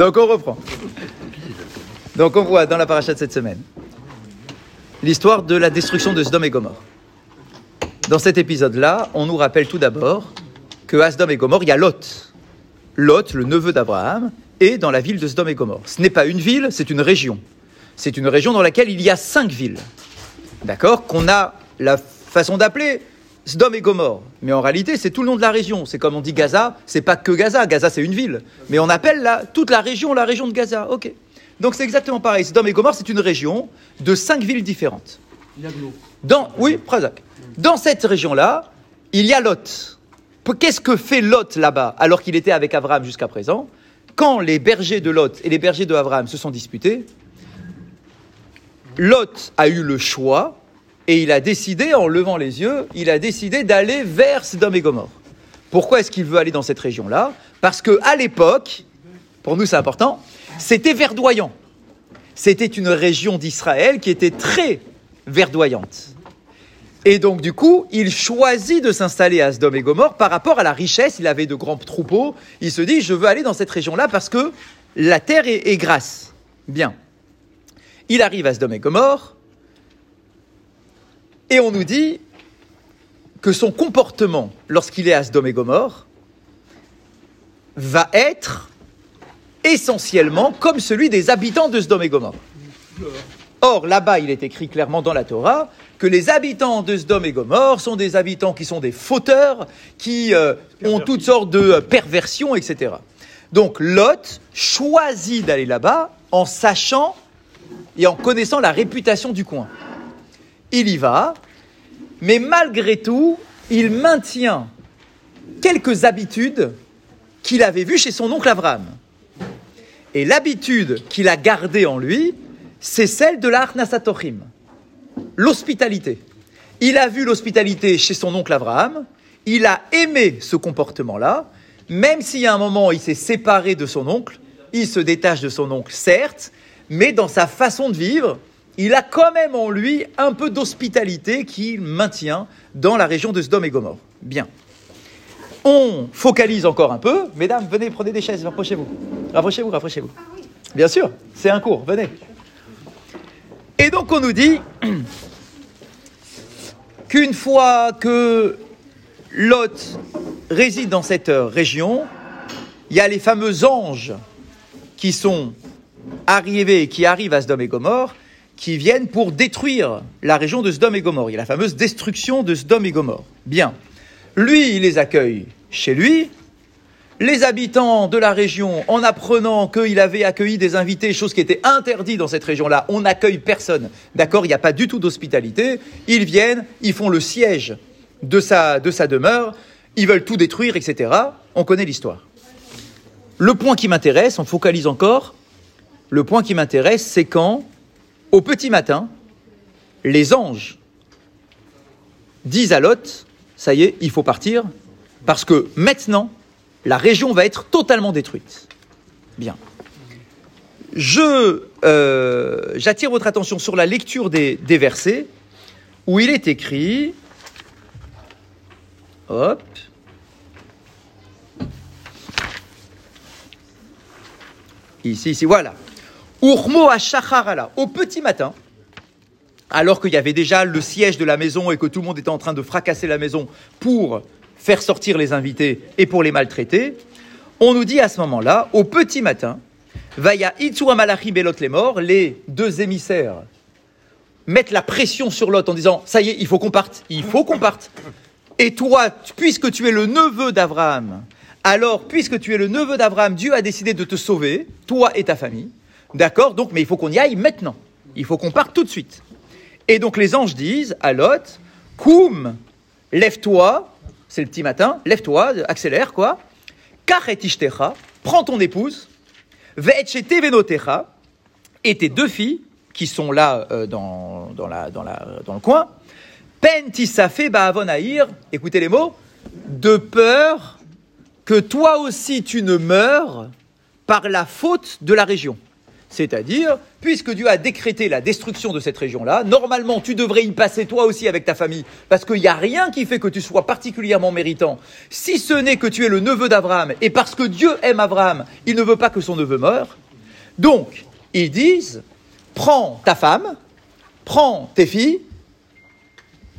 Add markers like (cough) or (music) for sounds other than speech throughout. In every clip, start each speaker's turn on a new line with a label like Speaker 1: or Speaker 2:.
Speaker 1: Donc on reprend. Donc on voit dans la paracha de cette semaine l'histoire de la destruction de Sdom et Gomorre. Dans cet épisode-là, on nous rappelle tout d'abord que à et Gomorre, il y a Lot. Lot, le neveu d'Abraham, est dans la ville de Sdom et Gomorre. Ce n'est pas une ville, c'est une région. C'est une région dans laquelle il y a cinq villes. D'accord? Qu'on a la façon d'appeler Sdom et Gomorre. Mais en réalité, c'est tout le nom de la région. C'est comme on dit Gaza, c'est pas que Gaza. Gaza, c'est une ville. Mais on appelle toute la région la région de Gaza. Ok. Donc c'est exactement pareil. Sdom et Gomorre, c'est une région de cinq villes différentes. Dans, oui, Prazak. Dans cette région-là, il y a Lot. Qu'est-ce que fait Lot là-bas, alors qu'il était avec Abraham jusqu'à présent? Quand les bergers de Lot et les bergers de Abraham se sont disputés, Lot a eu le choix et il a décidé, en levant les yeux, il a décidé d'aller vers Sodome et Gomorre. Pourquoi est-ce qu'il veut aller dans cette région-là? Parce que à l'époque, pour nous c'est important, c'était verdoyant. C'était une région d'Israël qui était très verdoyante. Et donc, du coup, il choisit de s'installer à Sdom et Gomorre par rapport à la richesse. Il avait de grands troupeaux. Il se dit, je veux aller dans cette région-là parce que la terre est, grasse. Bien. Il arrive à Sdom et Gomorre. Et on nous dit que son comportement, lorsqu'il est à Sdom et Gomorre, va être essentiellement comme celui des habitants de Sdom et Gomorre. Or, là-bas, il est écrit clairement dans la Torah que les habitants de Sdom et Gomorre sont des habitants qui sont des fauteurs, qui euh, ont toutes sortes de euh, perversions, etc. Donc, Lot choisit d'aller là-bas en sachant et en connaissant la réputation du coin. Il y va, mais malgré tout, il maintient quelques habitudes qu'il avait vues chez son oncle Abraham. Et l'habitude qu'il a gardée en lui, c'est celle de la Arnasatochim, l'hospitalité. Il a vu l'hospitalité chez son oncle Abraham, il a aimé ce comportement-là, même s'il y a un moment il s'est séparé de son oncle, il se détache de son oncle, certes, mais dans sa façon de vivre, il a quand même en lui un peu d'hospitalité qu'il maintient dans la région de Sdom et Gomorre. Bien. On focalise encore un peu. Mesdames, venez, prenez des chaises, rapprochez-vous. Rapprochez-vous, rapprochez-vous. Bien sûr, c'est un cours, venez. Et donc on nous dit (clears throat) qu'une fois que Lot réside dans cette région, il y a les fameux anges qui sont arrivés, qui arrivent à Sdom et Gomorre, qui viennent pour détruire la région de Sdom et Gomorre. Il y a la fameuse destruction de Sdom et Gomorre. Bien. Lui, il les accueille chez lui. Les habitants de la région, en apprenant qu'il avait accueilli des invités, chose qui était interdite dans cette région-là, on n'accueille personne. D'accord Il n'y a pas du tout d'hospitalité. Ils viennent, ils font le siège de sa, de sa demeure, ils veulent tout détruire, etc. On connaît l'histoire. Le point qui m'intéresse, on focalise encore, le point qui m'intéresse, c'est quand, au petit matin, les anges disent à Lot, ça y est, il faut partir, parce que maintenant, la région va être totalement détruite. Bien. Je euh, j'attire votre attention sur la lecture des, des versets où il est écrit. Hop. Ici, ici, voilà. Urmo à au petit matin, alors qu'il y avait déjà le siège de la maison et que tout le monde était en train de fracasser la maison pour faire sortir les invités et pour les maltraiter, on nous dit à ce moment-là, au petit matin, Vaya Itsua Malachi Belot les morts, les deux émissaires mettent la pression sur Lot en disant Ça y est, il faut qu'on parte, il faut qu'on parte. Et toi, puisque tu es le neveu d'Abraham, alors, puisque tu es le neveu d'Abraham, Dieu a décidé de te sauver, toi et ta famille. D'accord Donc, mais il faut qu'on y aille maintenant. Il faut qu'on parte tout de suite. Et donc, les anges disent à Lot Koum, lève-toi, c'est le petit matin, lève-toi, accélère, quoi. Kachet ishtecha, prends ton épouse, ve'etchete venotecha, et tes deux filles, qui sont là euh, dans, dans, la, dans le coin, pentisafe ba'avonaïr, écoutez les mots, de peur que toi aussi tu ne meurs par la faute de la région. C'est-à-dire, puisque Dieu a décrété la destruction de cette région-là, normalement tu devrais y passer toi aussi avec ta famille, parce qu'il n'y a rien qui fait que tu sois particulièrement méritant, si ce n'est que tu es le neveu d'Abraham, et parce que Dieu aime Abraham, il ne veut pas que son neveu meure. Donc, ils disent, prends ta femme, prends tes filles,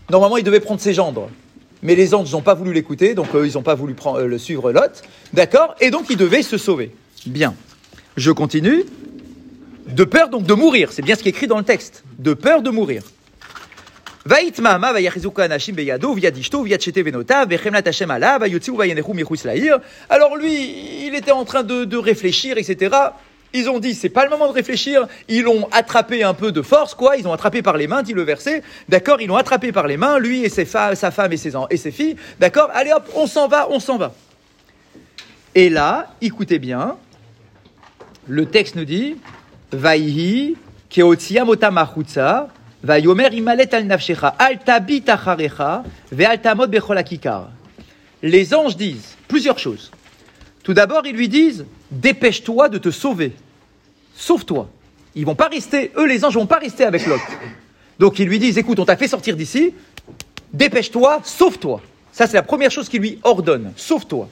Speaker 1: normalement il devait prendre ses gendres, mais les anges n'ont pas voulu l'écouter, donc euh, ils n'ont pas voulu euh, suivre Lot, d'accord? Et donc il devait se sauver. Bien. Je continue. De peur donc de mourir, c'est bien ce qui est écrit dans le texte. De peur de mourir. Alors lui, il était en train de, de réfléchir, etc. Ils ont dit, c'est pas le moment de réfléchir. Ils l'ont attrapé un peu de force, quoi. Ils ont attrapé par les mains, dit le verset. D'accord Ils l'ont attrapé par les mains, lui et ses sa femme et ses, et ses filles. D'accord Allez hop, on s'en va, on s'en va. Et là, écoutez bien, le texte nous dit, Les anges disent plusieurs choses. Tout d'abord, ils lui disent, dépêche-toi de te sauver. Sauve-toi. Ils vont pas rester, eux les anges vont pas rester avec Lot. Donc ils lui disent, écoute, on t'a fait sortir d'ici, dépêche-toi, sauve-toi. Ça c'est la première chose qu'ils lui ordonnent, sauve-toi.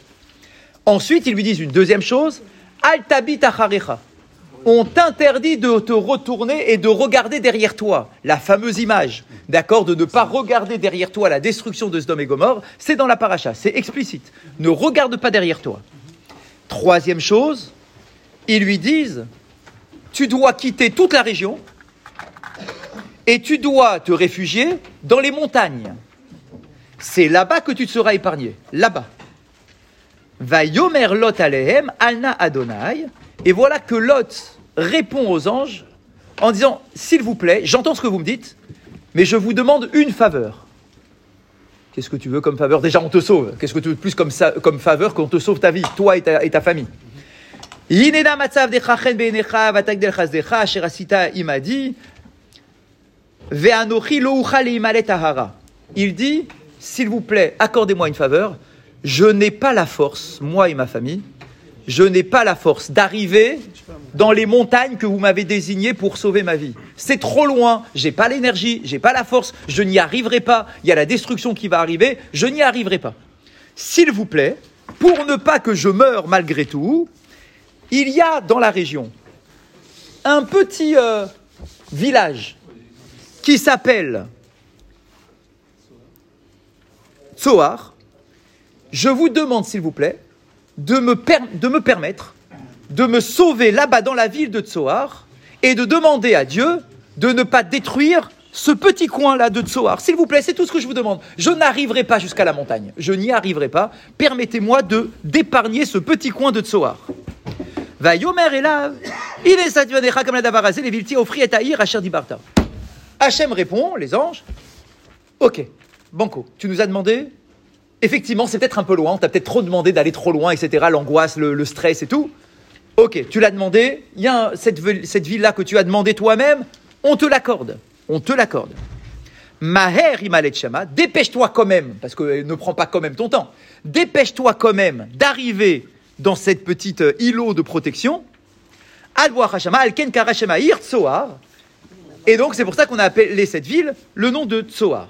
Speaker 1: Ensuite, ils lui disent une deuxième chose, altabit acharecha. On t'interdit de te retourner et de regarder derrière toi. La fameuse image, d'accord, de ne pas regarder derrière toi la destruction de Sdom et Gomorre, c'est dans la paracha, c'est explicite. Ne regarde pas derrière toi. Troisième chose, ils lui disent, tu dois quitter toute la région et tu dois te réfugier dans les montagnes. C'est là-bas que tu te seras épargné, là-bas. Va yomer Lot alehem alna Adonai. Et voilà que Lot répond aux anges en disant, s'il vous plaît, j'entends ce que vous me dites, mais je vous demande une faveur. Qu'est-ce que tu veux comme faveur? Déjà, on te sauve. Qu'est-ce que tu veux plus comme, comme faveur qu'on te sauve ta vie, toi et ta, et ta famille? Il dit, s'il vous plaît, accordez-moi une faveur, je n'ai pas la force, moi et ma famille, je n'ai pas la force d'arriver dans les montagnes que vous m'avez désignées pour sauver ma vie. C'est trop loin, j'ai pas l'énergie, j'ai pas la force, je n'y arriverai pas, il y a la destruction qui va arriver, je n'y arriverai pas. S'il vous plaît, pour ne pas que je meure malgré tout, il y a dans la région un petit euh, village qui s'appelle Tsoar. Je vous demande, s'il vous plaît, de me, de me permettre de me sauver là-bas dans la ville de Tsoar et de demander à Dieu de ne pas détruire ce petit coin-là de Tsoar. S'il vous plaît, c'est tout ce que je vous demande. Je n'arriverai pas jusqu'à la montagne. Je n'y arriverai pas. Permettez-moi de d'épargner ce petit coin de Tsoar. Va yomer elav, il est comme la les vilti offri et aïr asher dibarta. Hachem répond, les anges, ok, banco, tu nous as demandé effectivement, c'est peut-être un peu loin, on t'a peut-être trop demandé d'aller trop loin, etc., l'angoisse, le, stress et tout. Ok, tu l'as demandé, il y a cette, ville-là que tu as demandé toi-même, on te l'accorde. On te l'accorde. Maher imalet shama, dépêche-toi quand même, parce que euh, ne prends pas quand même ton temps, dépêche-toi quand même d'arriver dans cette petite euh, îlot de protection. Tsoar. Et donc c'est pour ça qu'on a appelé cette ville le nom de Tsoar.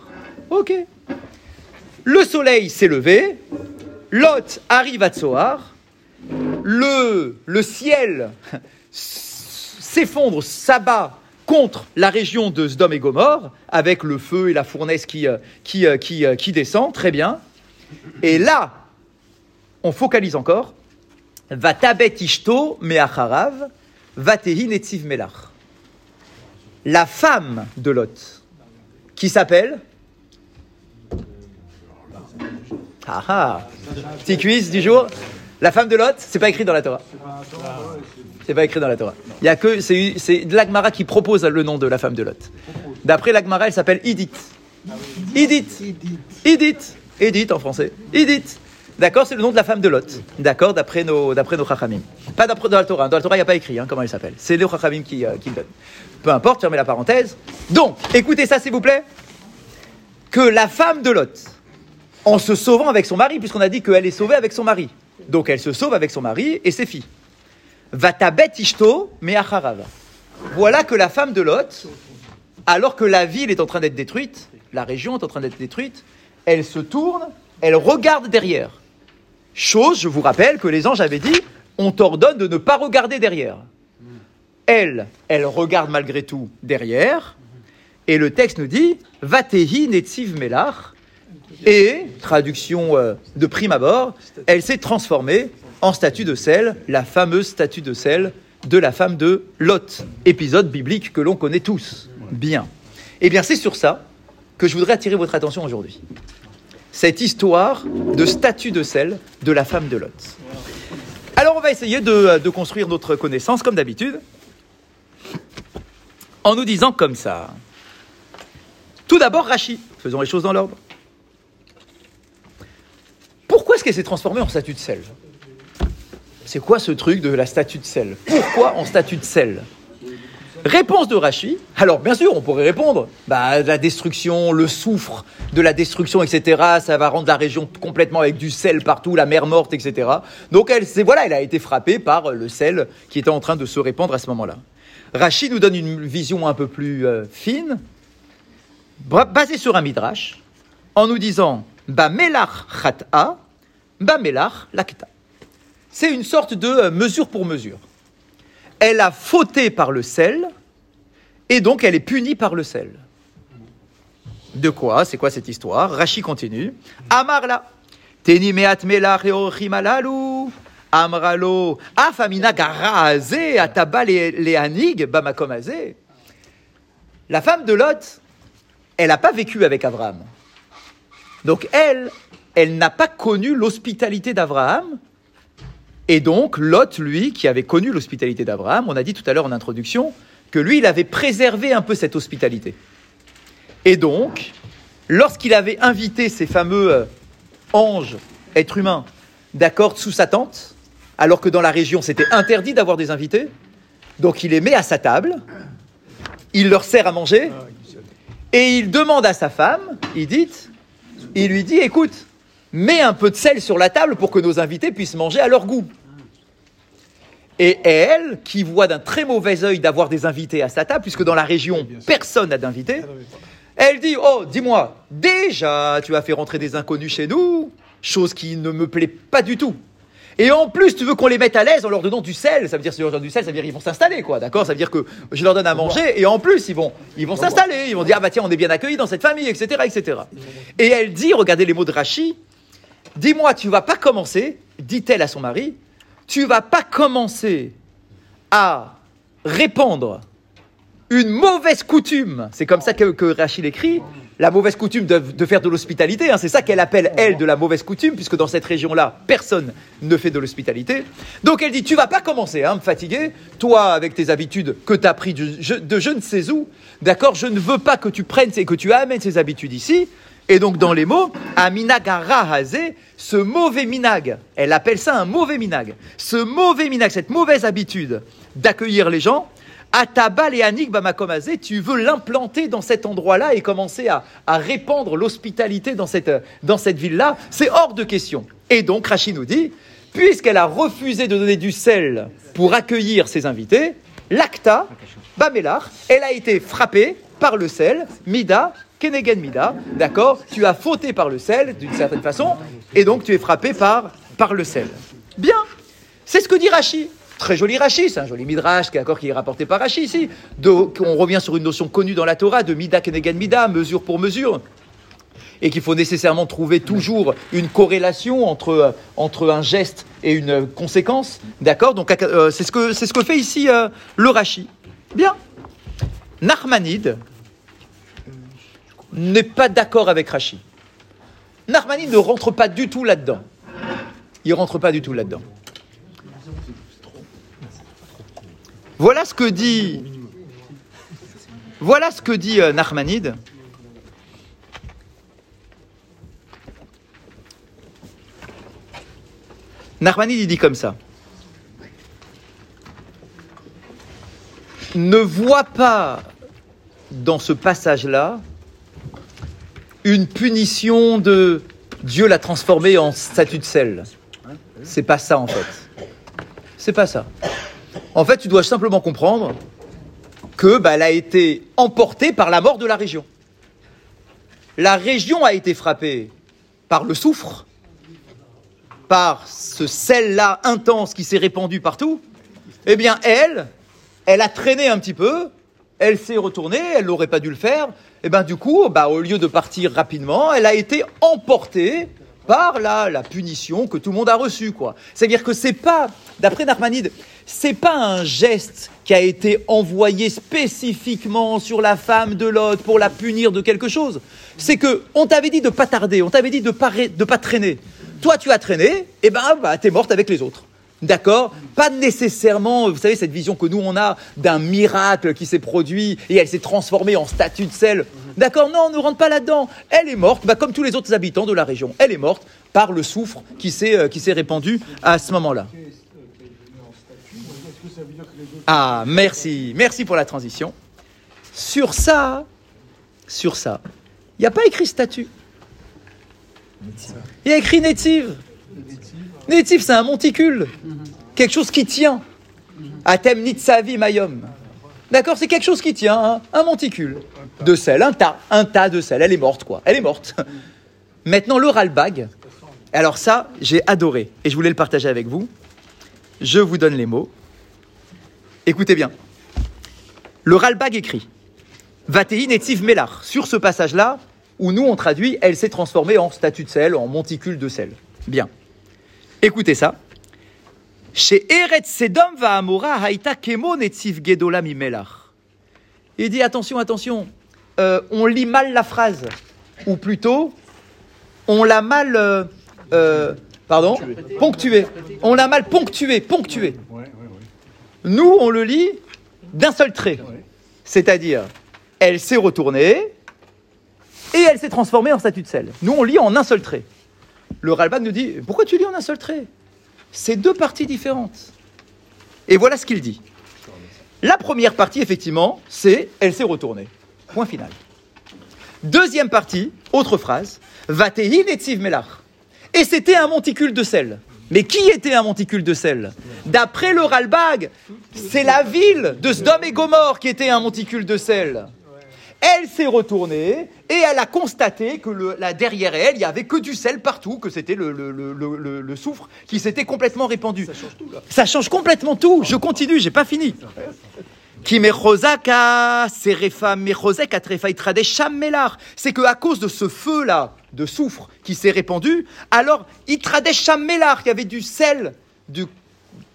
Speaker 1: Ok. Le soleil s'est levé, Lot arrive à Tsoar, le, ciel s'effondre, s'abat contre la région de Sdom et Gomorre, avec le feu et la fournaise qui, euh, euh, euh, descend, très bien. Et là, on focalise encore, va tabet ishto meacharav, vatehi netziv. La femme de Lot, qui s'appelle Ah ah Petit quiz du jour. La femme de Lot, c'est pas écrit dans la Torah. C'est pas écrit dans la Torah. Il que c'est l'Agmara qui propose le nom de la femme de Lot. D'après l'Agmara, elle s'appelle Idit. Idit. Idit. Idit en français. Idit. D'accord, c'est le nom de la femme de Lot. D'accord, d'après nos, d'après chachamim. Pas d'après la Torah. Dans la Torah, il n'y a pas écrit hein, comment elle s'appelle. C'est les chachamim qui, euh, qui le donnent. Peu importe, fermez la parenthèse. Donc, écoutez ça, s'il vous plaît. Que la femme de Lot, en se sauvant avec son mari, puisqu'on a dit qu'elle est sauvée avec son mari. Donc elle se sauve avec son mari et ses filles. Vatabet ishto me'acharav. voilà que la femme de Lot, alors que la ville est en train d'être détruite, la région est en train d'être détruite, elle se tourne, elle regarde derrière. Chose, je vous rappelle, que les anges avaient dit, on t'ordonne de ne pas regarder derrière. Elle, elle regarde malgré tout derrière, et le texte nous dit, Vatehi netziv melach, et, traduction euh, de prime abord, elle s'est transformée en statue de sel, la fameuse statue de sel de la femme de Lot, épisode biblique que l'on connaît tous bien. Eh bien, c'est sur ça que je voudrais attirer votre attention aujourd'hui. Cette histoire de statue de sel de la femme de Lot. Alors, on va essayer de, de construire notre connaissance, comme d'habitude, en nous disant comme ça. Tout d'abord, Rachi. Faisons les choses dans l'ordre. Pourquoi est-ce s'est transformée en statue de sel C'est quoi ce truc de la statue de sel Pourquoi en statue de sel Réponse de Rachi. Alors, bien sûr, on pourrait répondre. Bah, la destruction, le soufre de la destruction, etc. Ça va rendre la région complètement avec du sel partout, la mer morte, etc. Donc, elle, voilà, elle a été frappée par le sel qui était en train de se répandre à ce moment-là. Rachi nous donne une vision un peu plus euh, fine, basée sur un midrash, en nous disant Bamelach chat'a, bamelach lakta. C'est une sorte de euh, mesure pour mesure. Elle a fauté par le sel, et donc elle est punie par le sel. De quoi? C'est quoi cette histoire? Rachi continue. Amarla. Teni meat melach alalu. Amralo. Afamina garaze ataba lehanig bamakomase. La femme de Lot, elle n'a pas vécu avec Abraham. Donc elle, elle n'a pas connu l'hospitalité d'Abraham. Et donc Lot, lui, qui avait connu l'hospitalité d'Abraham, on a dit tout à l'heure en introduction que lui, il avait préservé un peu cette hospitalité. Et donc, lorsqu'il avait invité ces fameux euh, anges, êtres humains, d'accord, sous sa tente, alors que dans la région c'était interdit d'avoir des invités, donc il les met à sa table, il leur sert à manger, et il demande à sa femme, il il lui dit, écoute, mets un peu de sel sur la table pour que nos invités puissent manger à leur goût. Et elle, qui voit d'un très mauvais œil d'avoir des invités à sa table, puisque dans la région, personne n'a d'invités, elle dit, oh, dis-moi, déjà, tu as fait rentrer des inconnus chez nous, chose qui ne me plaît pas du tout. Et en plus, tu veux qu'on les mette à l'aise en leur donnant du sel. Ça veut dire, si on leur donne du sel, ça veut dire qu'ils vont s'installer, quoi. D'accord? Ça veut dire que je leur donne à manger et en plus, ils vont, ils vont s'installer. Ils vont dire, ah bah tiens, on est bien accueillis dans cette famille, etc., etc. Et elle dit, regardez les mots de Rachi, dis-moi, tu vas pas commencer, dit-elle à son mari, tu vas pas commencer à répandre une mauvaise coutume. C'est comme ça que, que Rachid écrit la mauvaise coutume de, faire de l'hospitalité. Hein. c'est ça qu'elle appelle, elle, de la mauvaise coutume, puisque dans cette région-là, personne ne fait de l'hospitalité. Donc elle dit, tu vas pas commencer à me fatiguer, toi, avec tes habitudes que tu as pris de, je ne sais où, d'accord Je ne veux pas que tu prennes et que tu amènes ces habitudes ici. Et donc, dans les mots, ce mauvais minag, elle appelle ça un mauvais minag. Ce mauvais minag, cette mauvaise habitude d'accueillir les gens, Atabal et Anik Bamakomazé, tu veux l'implanter dans cet endroit-là et commencer à, répandre l'hospitalité dans cette, dans cette ville-là, c'est hors de question. Et donc, Rachid nous dit, puisqu'elle a refusé de donner du sel pour accueillir ses invités, l'acta, Bamelar, elle a été frappée par le sel, Mida, Kenegen Mida, d'accord Tu as fauté par le sel, d'une certaine façon, et donc tu es frappé par, par le sel. Bien, c'est ce que dit Rachid. Très joli Rashi, c'est un joli midrash est, qui est rapporté par Rashi ici. on revient sur une notion connue dans la Torah de mida kenegan mida, mesure pour mesure. Et qu'il faut nécessairement trouver toujours une corrélation entre, entre un geste et une conséquence. D'accord Donc euh, c'est ce, que, ce que fait ici euh, le Rashi. Bien. Narmanide n'est pas d'accord avec Rashi. Narmanide ne rentre pas du tout là-dedans. Il rentre pas du tout là-dedans. Voilà ce que dit. Voilà ce que dit euh. Nachmanide, il dit comme ça. Ne vois pas dans ce passage-là une punition de Dieu l'a transformé en statue de sel. C'est pas ça en fait. C'est pas ça. En fait, tu dois simplement comprendre que bah, a été emportée par la mort de la région. La région a été frappée par le soufre, par ce sel-là intense qui s'est répandu partout. Eh bien, elle, elle a traîné un petit peu, elle s'est retournée, elle n'aurait pas dû le faire. Et bien du coup, bah, au lieu de partir rapidement, elle a été emportée par la, la punition que tout le monde a reçue. quoi. C'est-à-dire que c'est pas, d'après Narmanide, c'est pas un geste qui a été envoyé spécifiquement sur la femme de l'autre pour la punir de quelque chose. C'est que on t'avait dit de pas tarder, on t'avait dit de pas, de pas traîner. Toi, tu as traîné, et ben, bah, t'es morte avec les autres. D'accord? Pas nécessairement, vous savez, cette vision que nous on a d'un miracle qui s'est produit et elle s'est transformée en statue de sel. D'accord? Non, on ne rentre pas là-dedans. Elle est morte, bah, comme tous les autres habitants de la région. Elle est morte par le soufre qui s'est euh, qui s'est répandu à ce moment-là. Ah, merci, merci pour la transition. Sur ça, sur ça, il n'y a pas écrit statue. Il y a écrit native. Nétif, c'est un monticule. Quelque chose qui tient. Atem nitsavi mayom. D'accord C'est quelque chose qui tient, hein. un monticule. De sel, un tas, un tas de sel. Elle est morte, quoi. Elle est morte. Maintenant, le ralbag. Alors ça, j'ai adoré. Et je voulais le partager avec vous. Je vous donne les mots. Écoutez bien. Le ralbag écrit Vatei netiv melar. Sur ce passage-là, où nous on traduit, elle s'est transformée en statue de sel, en monticule de sel. Bien. Écoutez ça. Chez Eret Sedom va Amora haïta kemo netiv gedola mimelach. Il dit attention, attention, euh, on lit mal la phrase, ou plutôt, on l'a mal, euh, euh, pardon, ponctué. On l'a mal ponctué, ponctué. Nous, on le lit d'un seul trait, c'est-à-dire, elle s'est retournée et elle s'est transformée en statue de sel. Nous, on lit en un seul trait le Ralban nous dit Pourquoi tu lis en un seul trait? C'est deux parties différentes. Et voilà ce qu'il dit. La première partie, effectivement, c'est Elle s'est retournée. Point final. Deuxième partie, autre phrase Vatehi netiv melach. Et c'était un monticule de sel. Mais qui était un monticule de sel? D'après le Ralbag, c'est la ville de Sdom et Gomorre qui était un monticule de sel. Elle s'est retournée et elle a constaté que le, là, derrière elle, il y avait que du sel partout, que c'était le, le, le, soufre qui s'était complètement répandu. Ça change tout, là. Ça change complètement tout. Je continue, j'ai pas fini. C'est que à cause de ce feu-là, de soufre qui s'est répandu, alors Itradesh Shamelar, il y avait du sel, de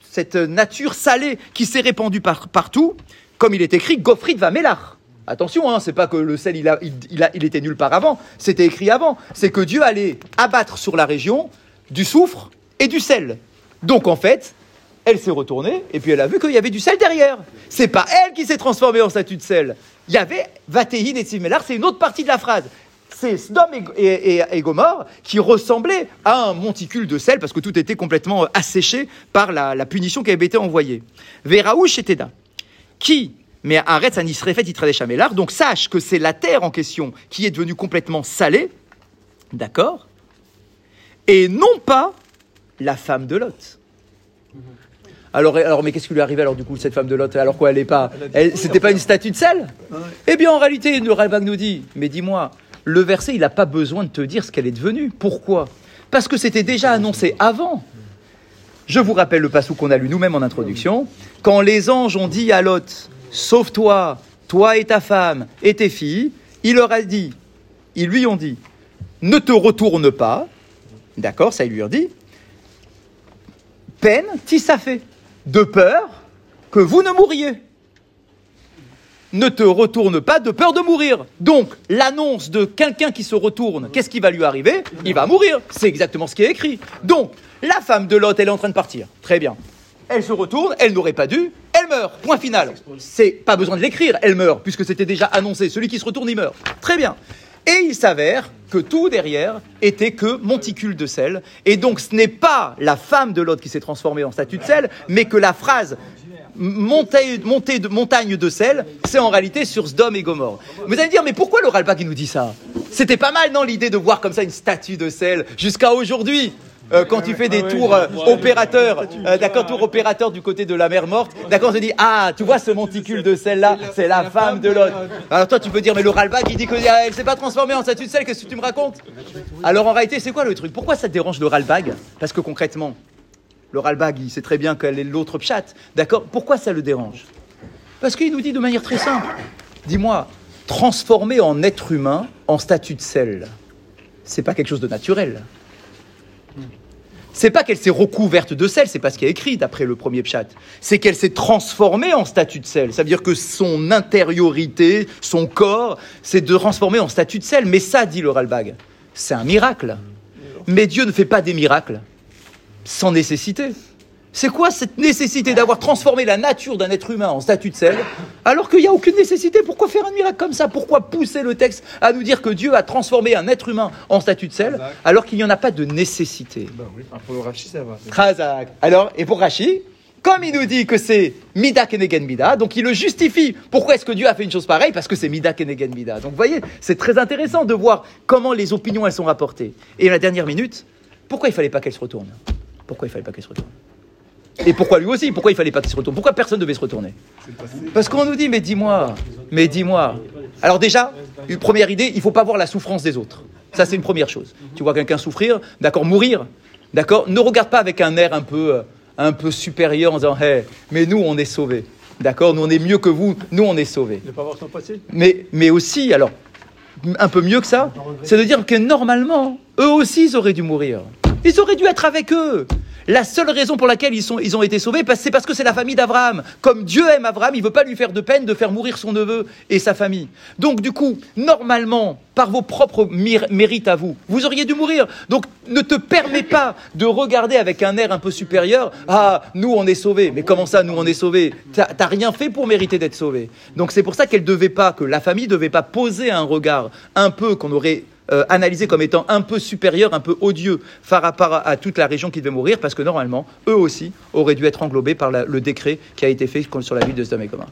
Speaker 1: cette nature salée qui s'est répandue partout, comme il est écrit, Gofrid va Melar. Attention, hein, c'est pas que le sel il, était nul par avant, c'était écrit avant. C'est que Dieu allait abattre sur la région du soufre et du sel. Donc en fait, elle s'est retournée et puis elle a vu qu'il y avait du sel derrière. C'est pas elle qui s'est transformée en statue de sel. Il y avait Vatéhin et Simelar, c'est une autre partie de la phrase. C'est Sdom et, et, qui ressemblaient à un monticule de sel parce que tout était complètement asséché par la, la punition qui avait été envoyée. Veraouch et Teda, qui mais arrête, ça n'y serait fait, il l'art. Donc sache que c'est la terre en question qui est devenue complètement salée, d'accord Et non pas la femme de Lot. Alors, alors mais qu'est-ce qui lui est arrivé alors du coup, cette femme de Lot Alors quoi, elle n'est pas. C'était pas une statue de sel? Eh bien, en réalité, le Ralbag nous dit Mais dis-moi, le verset, il n'a pas besoin de te dire ce qu'elle est devenue. Pourquoi? Parce que c'était déjà annoncé avant. Je vous rappelle le passou qu'on a lu nous-mêmes en introduction. Quand les anges ont dit à Lot Sauve-toi, toi et ta femme et tes filles. Il leur a dit, ils lui ont dit, ne te retourne pas. D'accord, ça il lui a dit. Peine, fait de peur que vous ne mouriez. Ne te retourne pas de peur de mourir. Donc, l'annonce de quelqu'un qui se retourne, qu'est-ce qui va lui arriver? Il va mourir. C'est exactement ce qui est écrit. Donc, la femme de Lot, elle est en train de partir. Très bien. Elle se retourne, elle n'aurait pas dû, elle meurt. Point final. C'est pas besoin de l'écrire, elle meurt, puisque c'était déjà annoncé. Celui qui se retourne, il meurt. Très bien. Et il s'avère que tout derrière était que monticule de sel. Et donc ce n'est pas la femme de l'autre qui s'est transformée en statue de sel, mais que la phrase montée, de montagne de sel, c'est en réalité sur Sdom et Gomorre. Vous allez me dire, mais pourquoi le Ralpa qui nous dit ça? C'était pas mal, non, l'idée de voir comme ça une statue de sel jusqu'à aujourd'hui euh, quand tu fais des tours euh, opérateurs, euh, d'accord, tours opérateurs du côté de la mer morte, d'accord, on se dit, ah, tu vois ce monticule de celle-là, c'est la femme de l'autre. Alors toi, tu peux dire, mais le Ralbag, il dit que ah, s'est pas transformée en statue de sel, qu'est-ce que tu me racontes? Alors en réalité, c'est quoi le truc? Pourquoi ça te dérange le Ralbag Parce que concrètement, le Ralbag, il sait très bien quelle est l'autre pchat, d'accord? Pourquoi ça le dérange? Parce qu'il nous dit de manière très simple, dis-moi, transformer en être humain en statue de sel, c'est pas quelque chose de naturel. C'est pas qu'elle s'est recouverte de sel, c'est pas ce qui est écrit d'après le premier pchat. C'est qu'elle s'est transformée en statue de sel. Ça veut dire que son intériorité, son corps, s'est de transformer en statue de sel. Mais ça, dit le Ralbag, c'est un miracle. Mais Dieu ne fait pas des miracles sans nécessité. C'est quoi cette nécessité d'avoir transformé la nature d'un être humain en statue de sel alors qu'il n'y a aucune nécessité? Pourquoi faire un miracle comme ça? Pourquoi pousser le texte à nous dire que Dieu a transformé un être humain en statue de sel alors qu'il n'y en a pas de nécessité?
Speaker 2: Bah oui, pour le ça va.
Speaker 1: Alors, et pour Rashi, comme il nous dit que c'est Mida Kenegen Mida, donc il le justifie. Pourquoi est-ce que Dieu a fait une chose pareille? Parce que c'est Mida Kenegen Mida. Donc vous voyez, c'est très intéressant de voir comment les opinions elles sont rapportées. Et la dernière minute, pourquoi il fallait pas qu'elle se retourne Pourquoi il fallait pas qu'elle se retourne Et pourquoi lui aussi Pourquoi il fallait pas qu'il se retourne Pourquoi personne devait se retourner Parce qu'on nous dit, mais dis-moi, mais dis-moi. Alors déjà, une première idée, il faut pas voir la souffrance des autres. Ça, c'est une première chose. Tu vois quelqu'un souffrir, d'accord, mourir, d'accord, ne regarde pas avec un air un peu, euh, un peu supérieur en disant, hey, mais nous, on est sauvés. D'accord, nous, on est mieux que vous, nous, on est sauvés.
Speaker 3: Ne pas voir son passé
Speaker 1: Mais, mais aussi, alors, un peu mieux que ça, c'est de dire que normalement, eux aussi, ils auraient dû mourir. Ils auraient dû être avec eux. La seule raison pour laquelle ils, sont, ils ont été sauvés, c'est parce que c'est la famille d'Abraham. Comme Dieu aime Abraham, il ne veut pas lui faire de peine de faire mourir son neveu et sa famille. Donc, du coup, normalement, par vos propres mérites à vous, vous auriez dû mourir. Donc, ne te permets pas de regarder avec un air un peu supérieur. Ah, nous, on est sauvés. Mais comment ça, nous, on est sauvés? T'as rien fait pour mériter d'être sauvé. Donc, c'est pour ça qu'elle devait pas, que la famille devait pas poser un regard un peu qu'on aurait euh, analysé comme étant un peu supérieur, un peu odieux par rapport à, à toute la région qui devait mourir, parce que normalement, eux aussi auraient dû être englobés par la- le décret qui a été fait sur la ville de Sodome et Gomorrhe.